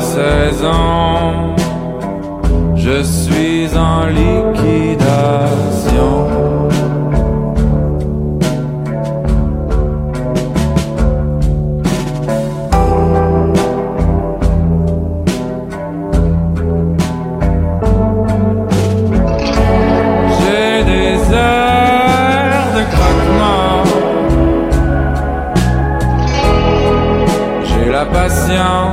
16 ans, je suis en liquidation. J'ai des heures de craquement. J'ai la patience.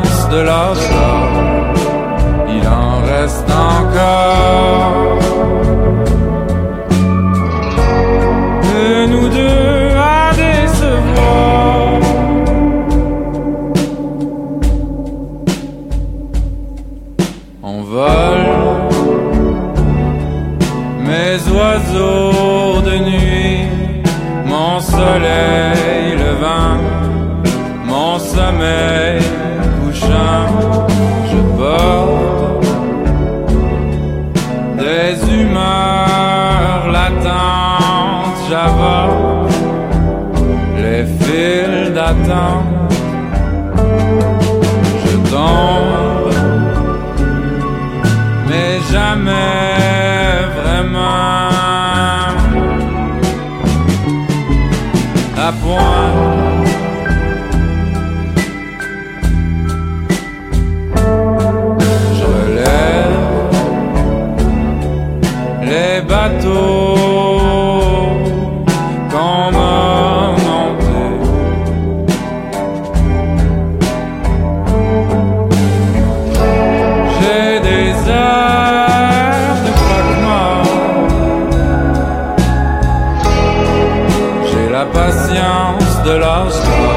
la patience de l'âge.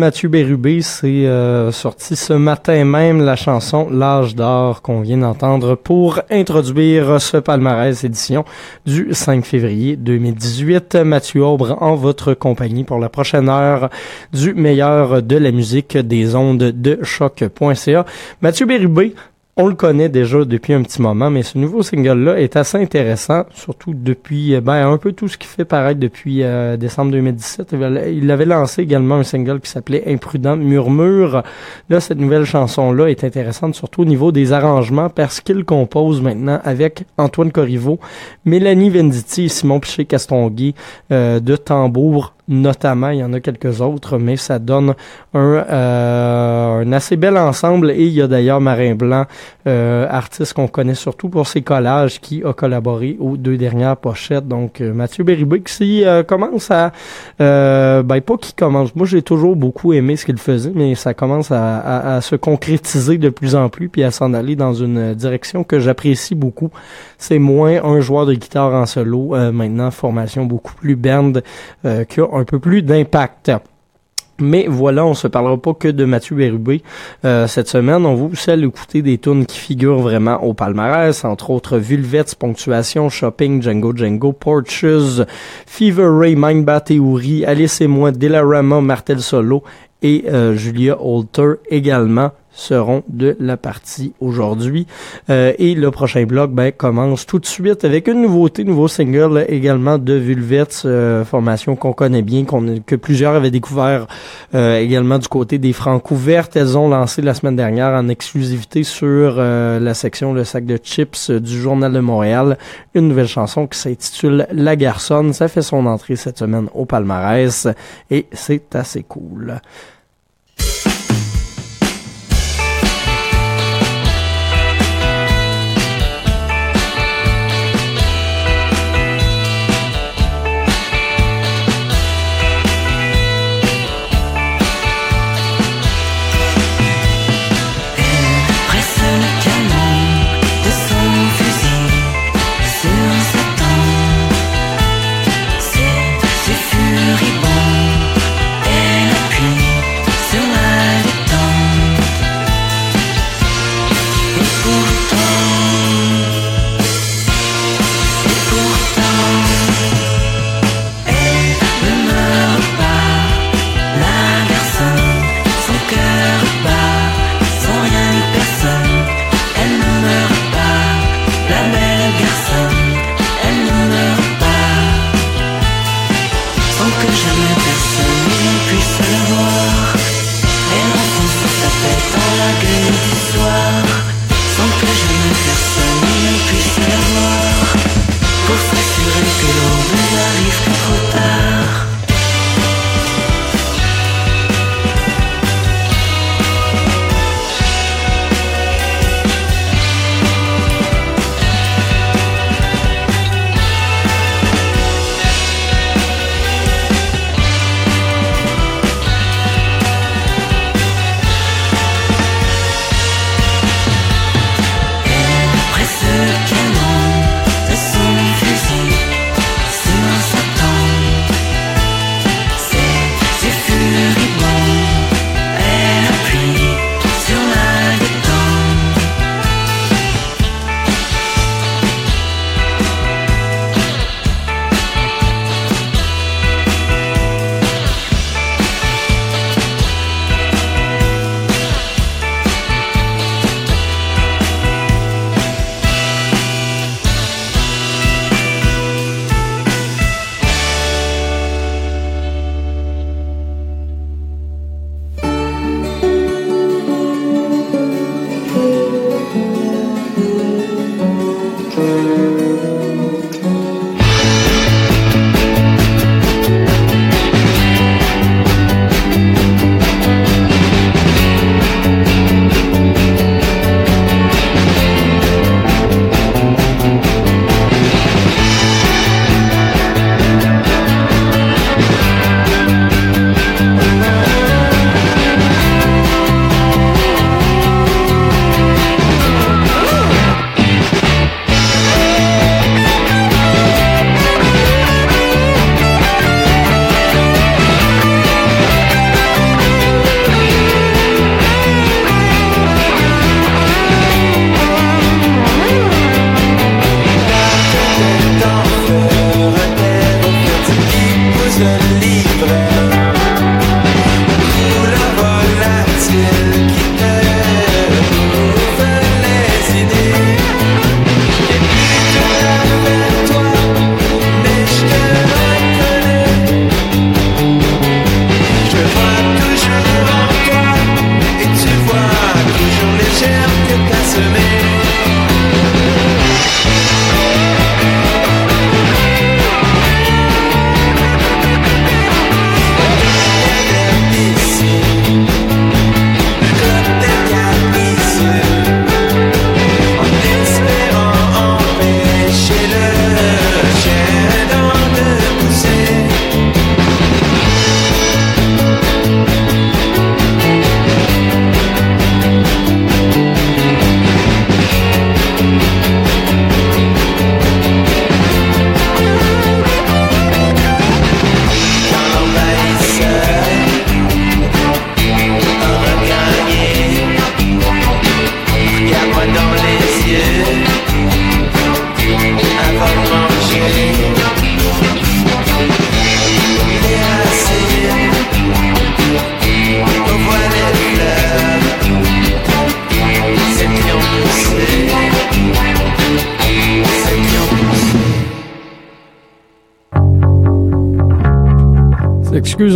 Mathieu Bérubé. C'est euh, sorti ce matin même la chanson L'âge d'or qu'on vient d'entendre pour introduire ce palmarès édition du 5 février 2018. Mathieu Aubre en votre compagnie pour la prochaine heure du meilleur de la musique des ondes de choc.ca. Mathieu Bérubé, on le connaît déjà depuis un petit moment, mais ce nouveau single-là est assez intéressant, surtout depuis euh, ben, un peu tout ce qu'il fait paraître depuis euh, décembre 2017. Il avait lancé également un single qui s'appelait Imprudent Murmure. Là, cette nouvelle chanson-là est intéressante, surtout au niveau des arrangements, parce qu'il compose maintenant avec Antoine Corriveau, Mélanie Venditti et Simon Piché-Castonguay euh, de tambour notamment, il y en a quelques autres, mais ça donne un, euh, un assez bel ensemble. Et il y a d'ailleurs Marin Blanc, euh, artiste qu'on connaît surtout pour ses collages, qui a collaboré aux deux dernières pochettes. Donc euh, Mathieu Béribé qui euh, commence à, euh, ben pas qui commence. Moi j'ai toujours beaucoup aimé ce qu'il faisait, mais ça commence à, à, à, se concrétiser de plus en plus, puis à s'en aller dans une direction que j'apprécie beaucoup. C'est moins un joueur de guitare en solo, maintenant formation beaucoup plus band qui a un peu plus d'impact. Mais voilà, on se parlera pas que de Mathieu Bérubé euh, cette semaine. On vous celle écouter des tunes qui figurent vraiment au palmarès, entre autres Vulvets, Ponctuation, Shopping, Django Django, Porches, Fever Ray, Mindbat et Uri, Alice et moi, Delarama, Martel Solo et euh, Julia Holter également seront de la partie aujourd'hui. Euh, et le prochain blog ben, commence tout de suite avec une nouveauté, nouveau single également de Vulvets, euh, formation qu'on connaît bien, que plusieurs avaient découvert euh, également du côté des Francs ouvertes. Elles ont lancé la semaine dernière en exclusivité sur la section Le sac de chips du Journal de Montréal une nouvelle chanson qui s'intitule La Garçonne. Ça fait son entrée cette semaine au palmarès et c'est assez cool.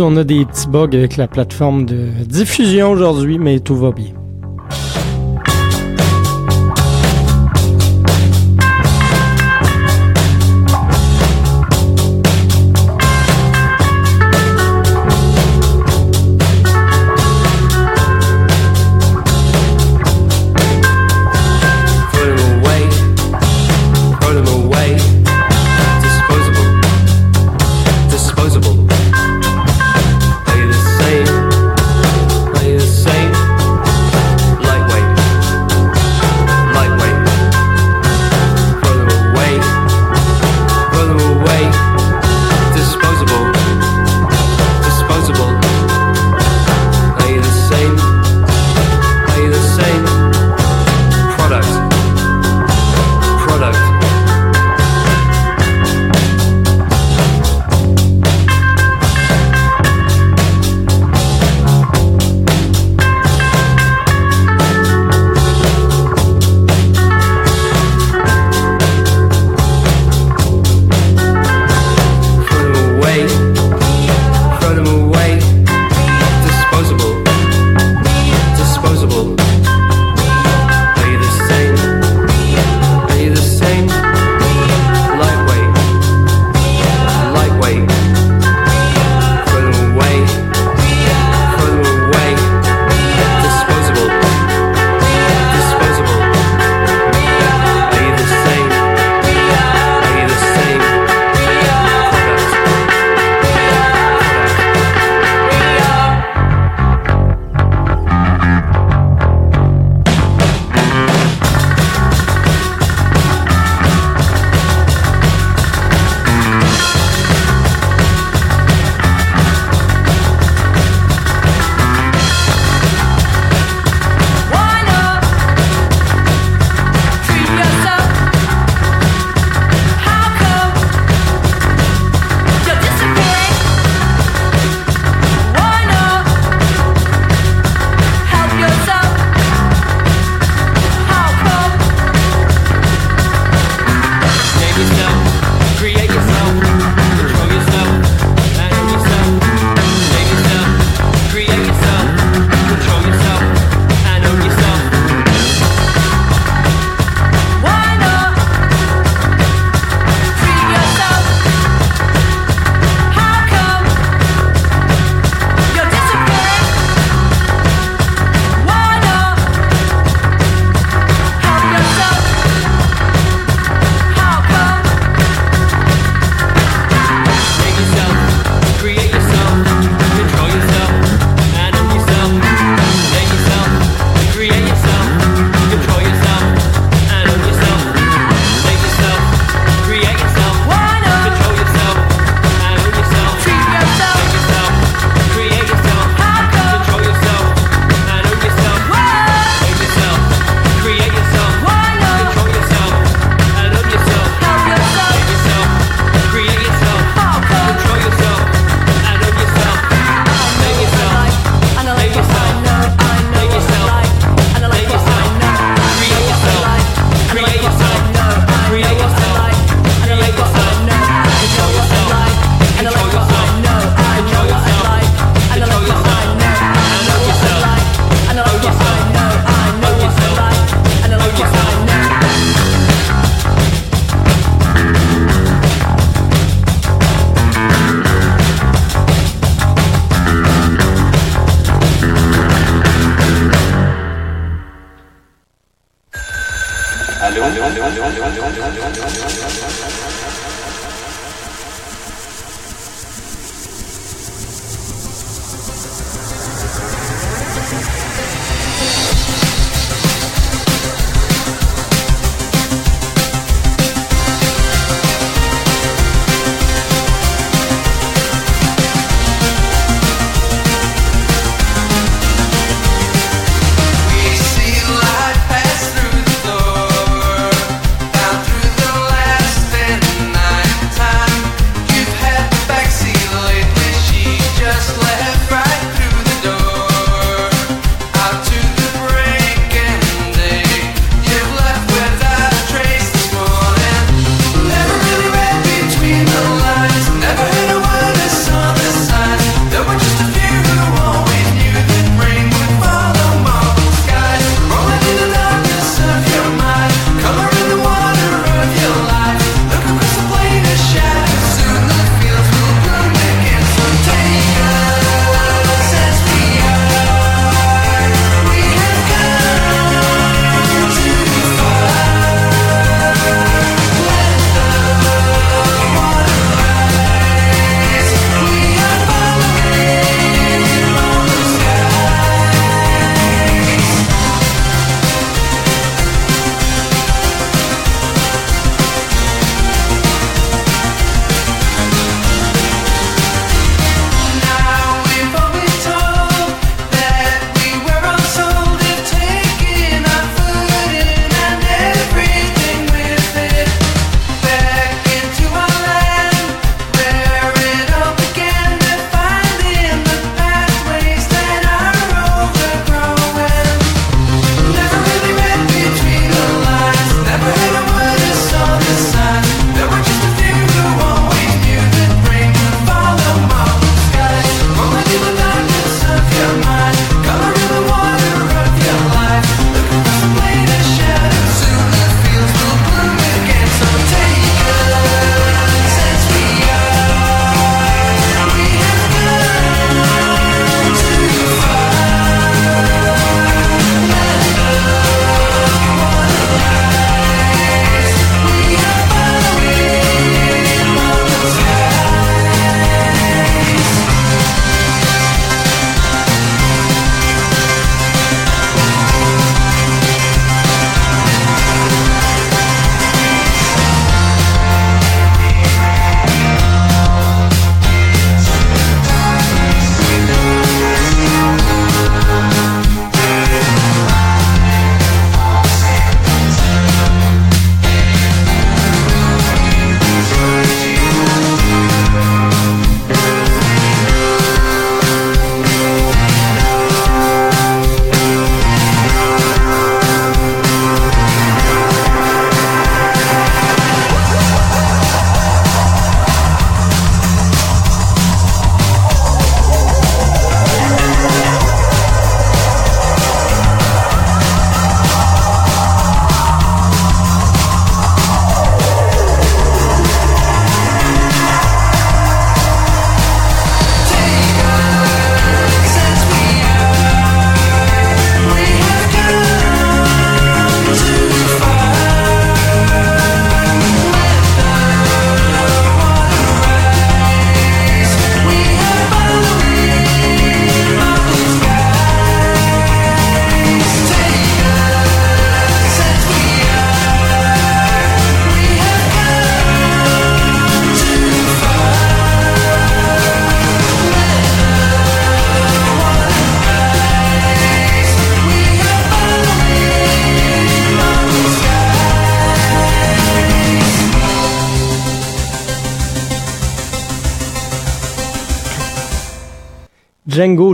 On a des petits bugs avec la plateforme de diffusion aujourd'hui, mais tout va bien.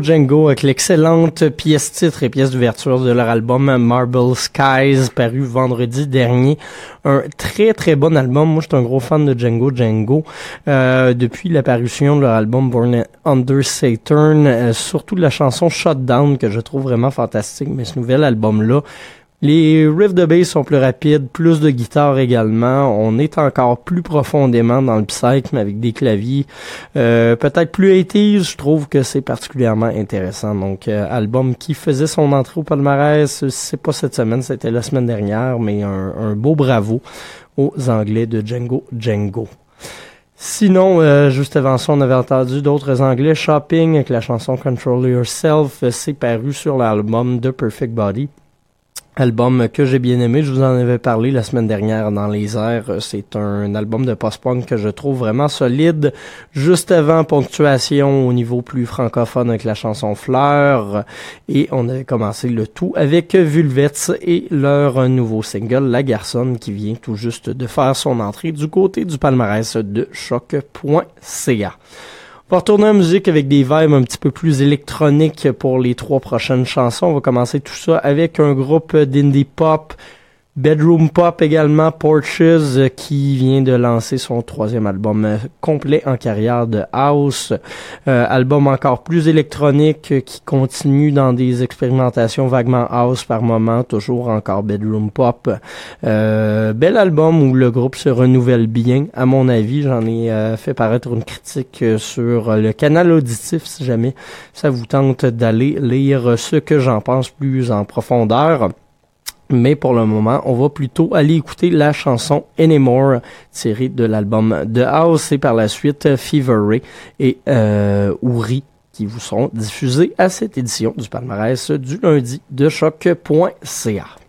Django avec l'excellente pièce titre et pièce d'ouverture de leur album Marble Skies paru vendredi dernier. Un très très bon album. Moi, je suis un gros fan de Django Django euh, depuis l'apparition de leur album Born Under Saturn, euh, surtout de la chanson Shutdown que je trouve vraiment fantastique. Mais ce nouvel album là les riffs de bass sont plus rapides, plus de guitare également. On est encore plus profondément dans le psych, mais avec des claviers euh, peut-être plus 80 Je trouve que c'est particulièrement intéressant. Donc, euh, album qui faisait son entrée au palmarès, c'est pas cette semaine, c'était la semaine dernière, mais un, un, beau bravo aux Anglais de Django Django. Sinon, euh, juste avant ça, on avait entendu d'autres Anglais. Shopping avec la chanson Control Yourself, c'est paru sur l'album The Perfect Body. Album que j'ai bien aimé, je vous en avais parlé la semaine dernière dans les airs. C'est un album de post-punk que je trouve vraiment solide. Juste avant ponctuation au niveau plus francophone avec la chanson Fleur. Et on avait commencé le tout avec Vulvets et leur nouveau single La Garçonne qui vient tout juste de faire son entrée du côté du palmarès de choc.ca. Va retourner en musique avec des vibes un petit peu plus électroniques pour les trois prochaines chansons. On va commencer tout ça avec un groupe d'indie pop Bedroom Pop également, Porches, euh, qui vient de lancer son troisième album euh, complet en carrière de House. Euh, album encore plus électronique qui continue dans des expérimentations vaguement House par moment, toujours encore Bedroom Pop. bel album où le groupe se renouvelle bien, à mon avis. J'en ai fait paraître une critique sur le canal auditif si jamais ça vous tente d'aller lire ce que j'en pense plus en profondeur. Mais pour le moment, on va plutôt aller écouter la chanson Anymore tirée de l'album The House et par la suite Fever Ray et euh, Ouri qui vous seront diffusés à cette édition du palmarès du lundi de choc.ca.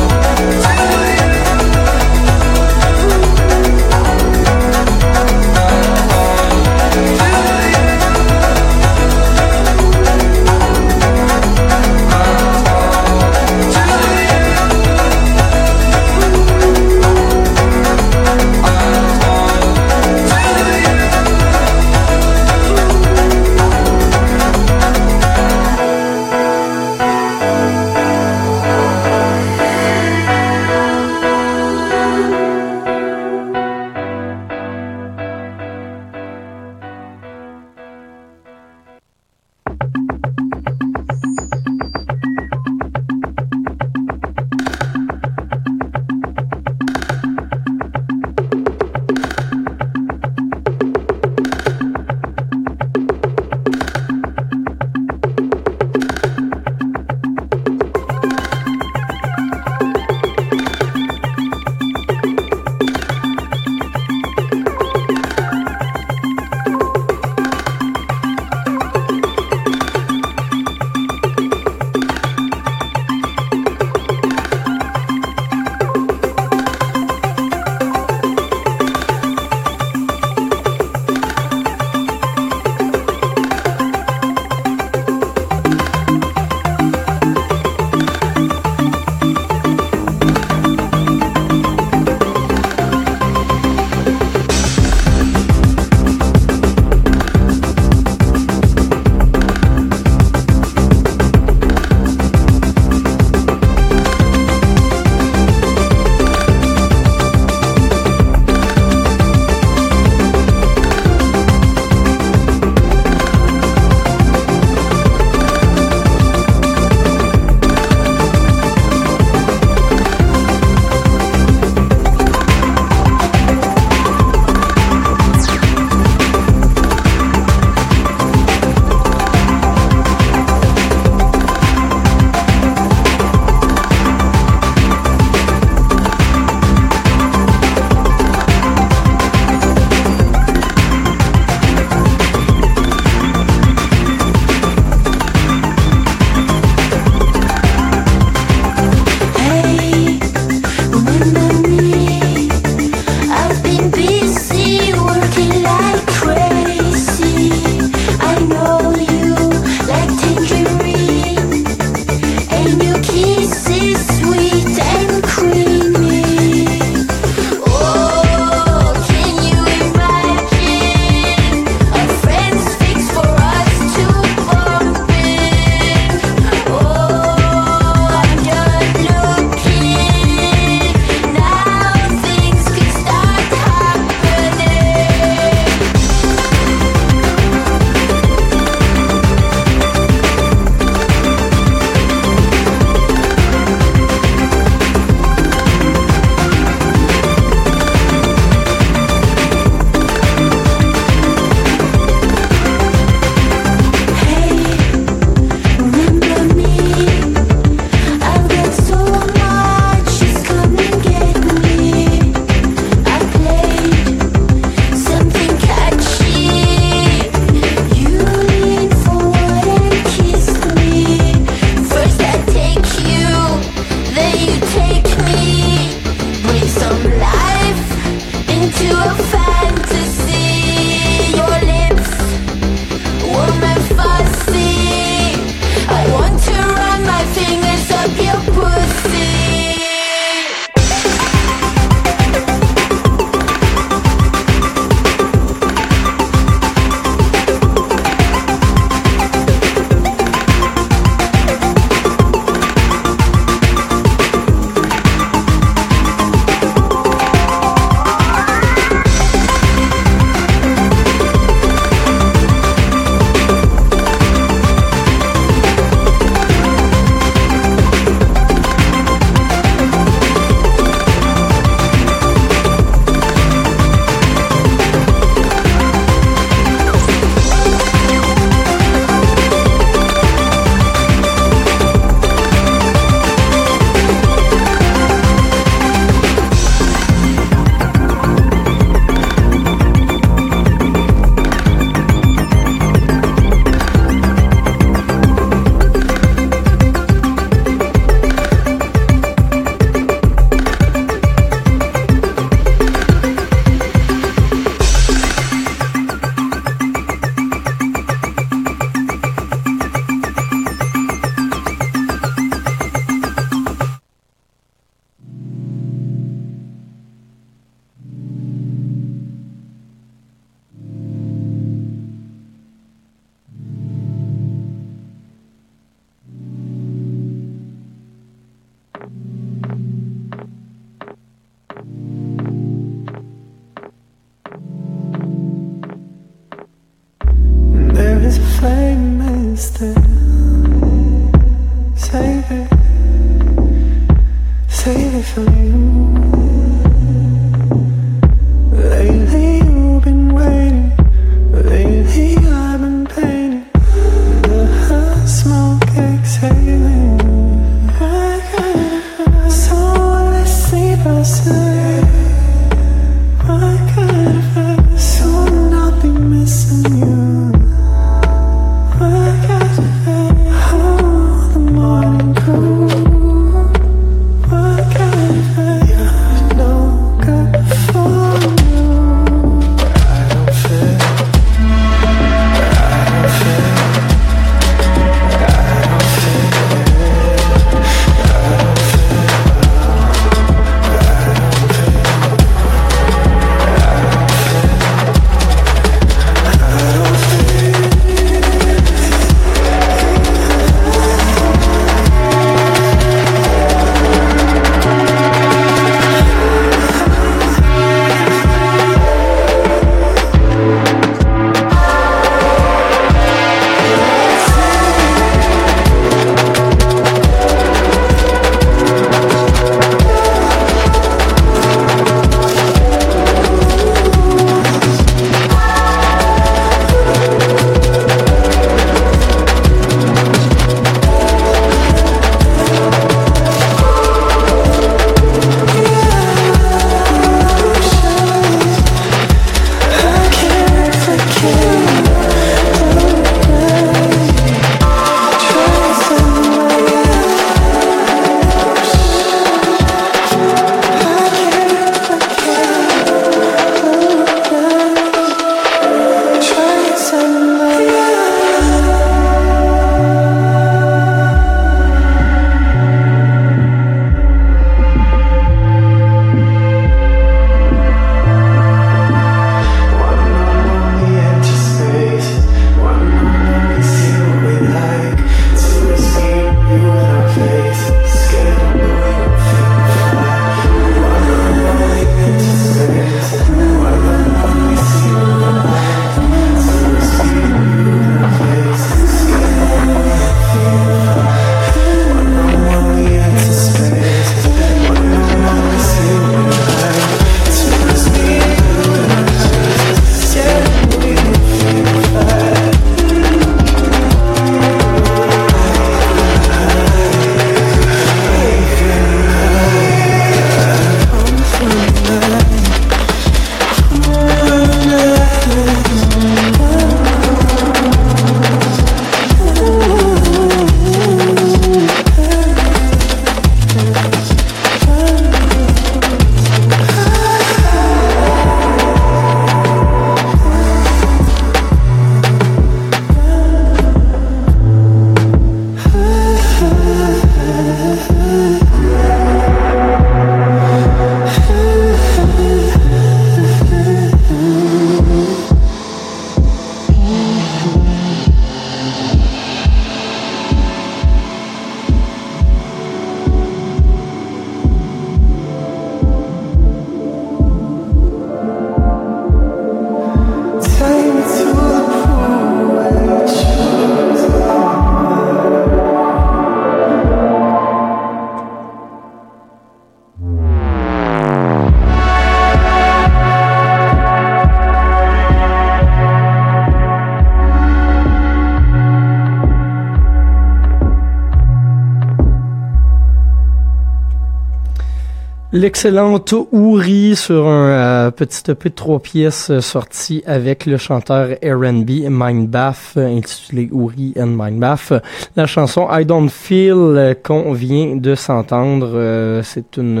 L'excellente Ouri sur un euh, petit EP de trois pièces euh, sorti avec le chanteur R&B Mindbath, intitulé Ouri and Mindbath. La chanson I Don't Feel euh, qu'on vient de s'entendre, c'est une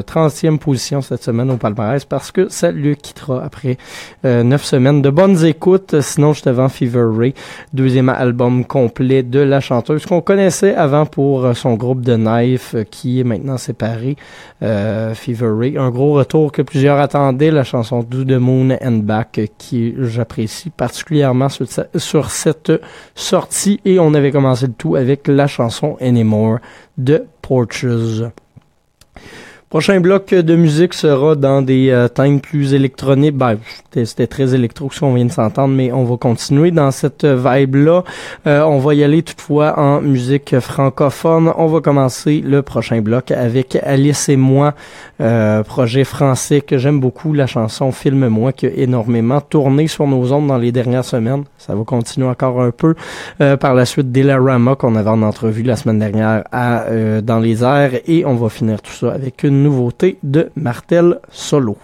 30e position cette semaine au palmarès parce que ça le quittera après neuf semaines de bonnes écoutes. Sinon, juste avant Fever Ray, deuxième album complet de la chanteuse qu'on connaissait avant pour son groupe de Knife qui est maintenant séparé. Euh, Fever Un gros retour que plusieurs attendaient, la chanson Do the Moon and Back, qui j'apprécie particulièrement sur, sur, cette sortie. Et on avait commencé le tout avec la chanson Anymore de Porches. Prochain bloc de musique sera dans des euh, thèmes plus électroniques. Ben, c'était très électro ce qu'on vient de s'entendre, mais on va continuer dans cette vibe-là. Euh, on va y aller toutefois en musique francophone. On va commencer le prochain bloc avec Alice et moi, euh, projet français que j'aime beaucoup. La chanson Filme-moi qui a énormément tourné sur nos ondes dans les dernières semaines. Ça va continuer encore un peu. par la suite, Delarama qu'on avait en entrevue la semaine dernière à Dans les airs. Et on va finir tout ça avec une nouveauté de Martel Solo.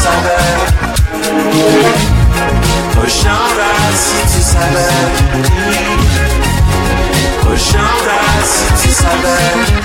savais Rejoindras si tu savais Rejoindras si tu savais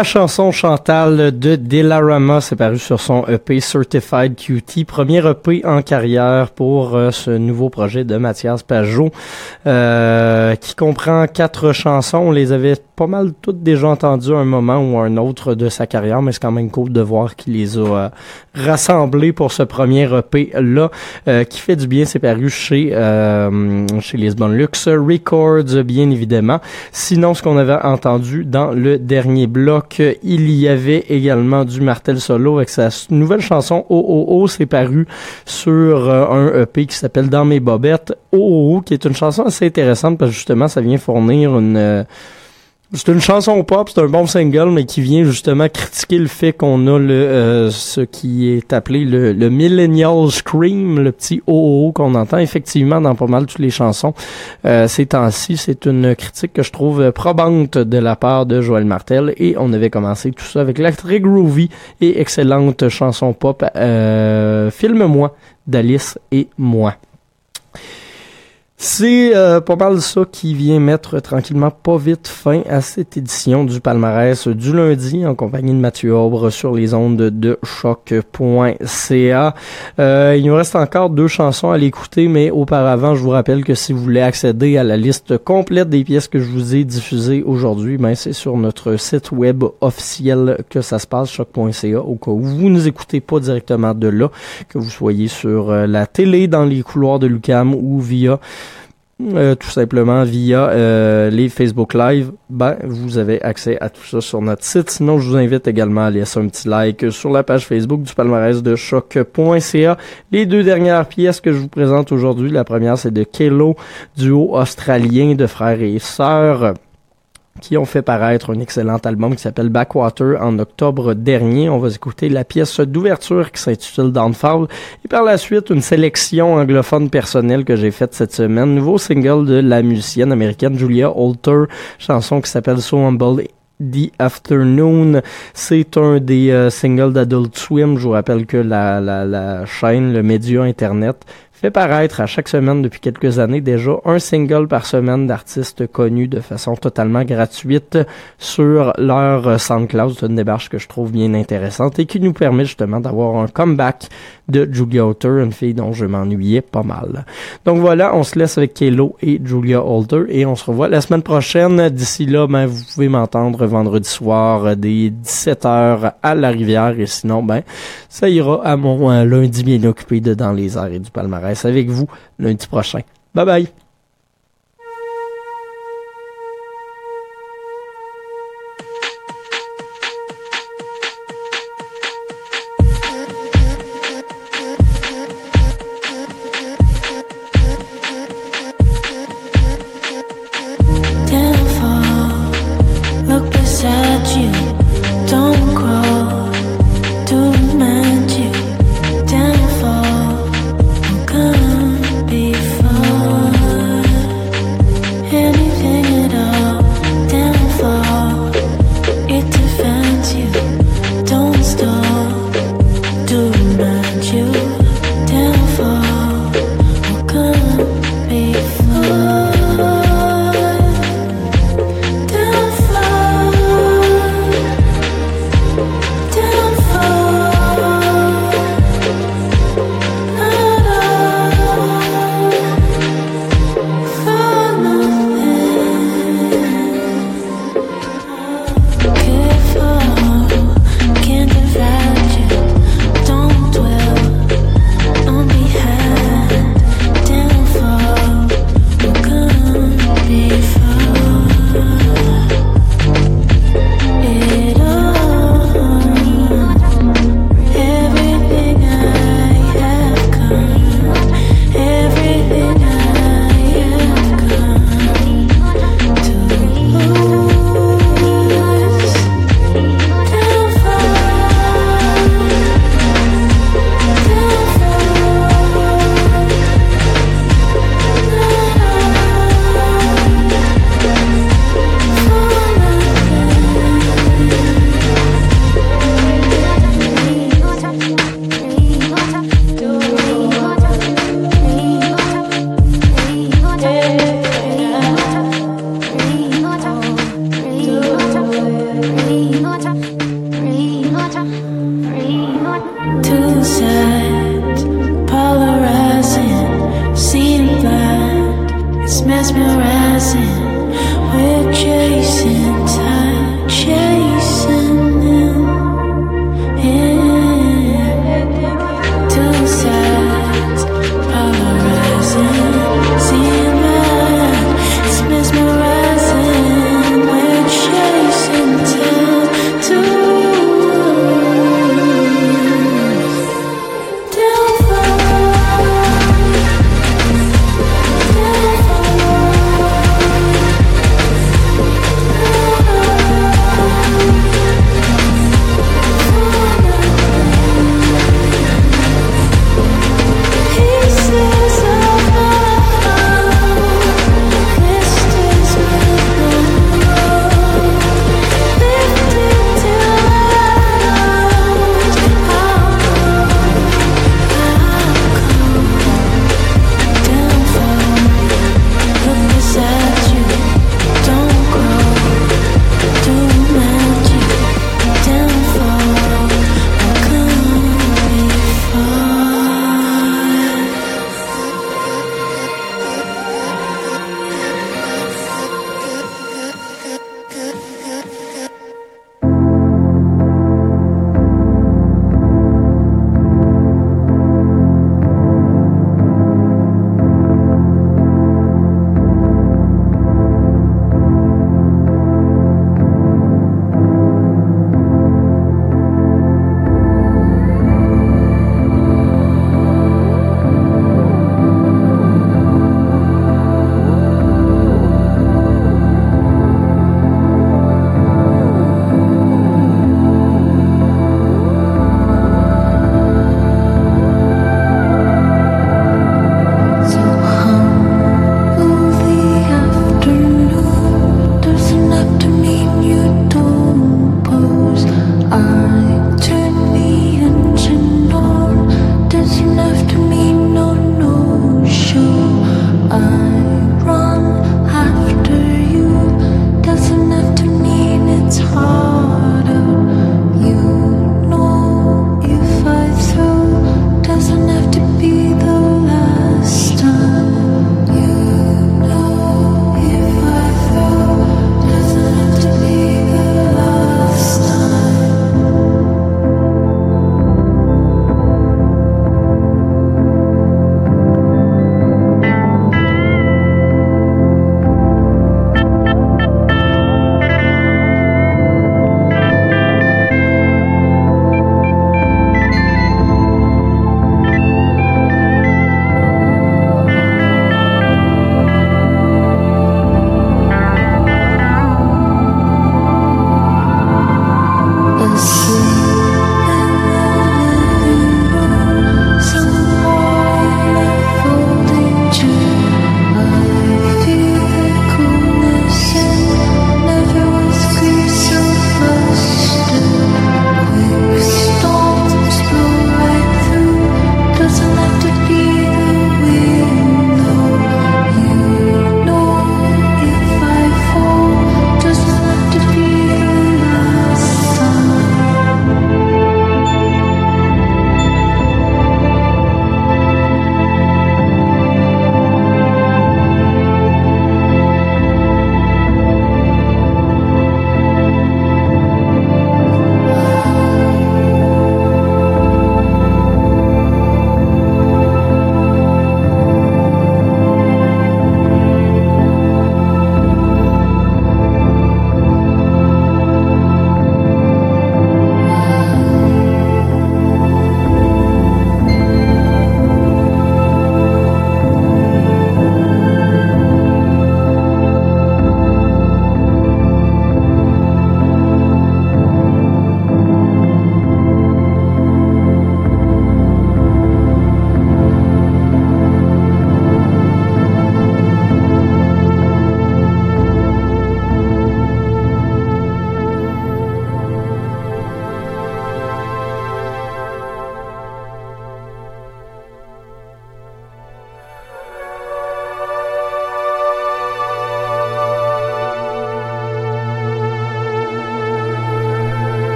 La chanson Chantal de Delarama s'est parue sur son EP Certified QT, premier EP en carrière pour euh, ce nouveau projet de Mathias Pajot, euh, qui comprend quatre chansons. On les avait pas mal toutes déjà entendues à un moment ou un autre de sa carrière, mais c'est quand même cool de voir qu'il les a euh, rassemblées pour ce premier EP là, qui fait du bien. C'est paru chez chez Lisbon Lux Records, bien évidemment. Sinon, ce qu'on avait entendu dans le dernier bloc, il y avait également du Martel Solo avec sa nouvelle chanson OOO, c'est paru sur euh, un EP qui s'appelle Dans mes bobettes. OOO, qui est une chanson assez intéressante parce que justement, ça vient fournir une... C'est une chanson pop, c'est un bon single, mais qui vient justement critiquer le fait qu'on a le euh, ce qui est appelé le, le millennial scream, le petit oh qu'on entend effectivement dans pas mal toutes les chansons euh, ces temps-ci. C'est une critique que je trouve probante de la part de Joël Martel et on avait commencé tout ça avec la très groovy et excellente chanson pop euh, Filme-moi d'Alice et moi. C'est euh, pas mal ça qui vient mettre tranquillement pas vite fin à cette édition du palmarès du lundi en compagnie de Mathieu Aubre sur les ondes de choc.ca. Euh, il nous reste encore deux chansons à l'écouter, mais auparavant, je vous rappelle que si vous voulez accéder à la liste complète des pièces que je vous ai diffusées aujourd'hui, ben c'est sur notre site web officiel que ça se passe, choc.ca, au cas où vous nous écoutez pas directement de là, que vous soyez sur euh, la télé, dans les couloirs de Lucam ou via euh, tout simplement via euh, les Facebook Live, ben vous avez accès à tout ça sur notre site. Sinon, je vous invite également à laisser un petit like sur la page Facebook du palmarès de choc.ca. Les deux dernières pièces que je vous présente aujourd'hui, la première c'est de Kelo, duo australien de frères et sœurs qui ont fait paraître un excellent album qui s'appelle Backwater en octobre dernier. On va écouter la pièce d'ouverture qui s'intitule Downfall et par la suite une sélection anglophone personnelle que j'ai faite cette semaine. Nouveau single de la musicienne américaine Julia Holter, chanson qui s'appelle So Humble The Afternoon. C'est un des euh, singles d'Adult Swim. Je vous rappelle que la, la, la chaîne, le média Internet, fait paraître à chaque semaine depuis quelques années déjà un single par semaine d'artistes connus de façon totalement gratuite sur leur SoundCloud. C'est une démarche que je trouve bien intéressante et qui nous permet justement d'avoir un comeback de Julia Holter, une fille dont je m'ennuyais pas mal. Donc voilà, on se laisse avec Kelo et Julia Holter et on se revoit la semaine prochaine. D'ici là, ben, vous pouvez m'entendre vendredi soir dès 17h à la rivière et sinon, ben, ça ira à mon euh, lundi bien occupé de Dans les et du palmarès avec vous lundi prochain. Bye bye!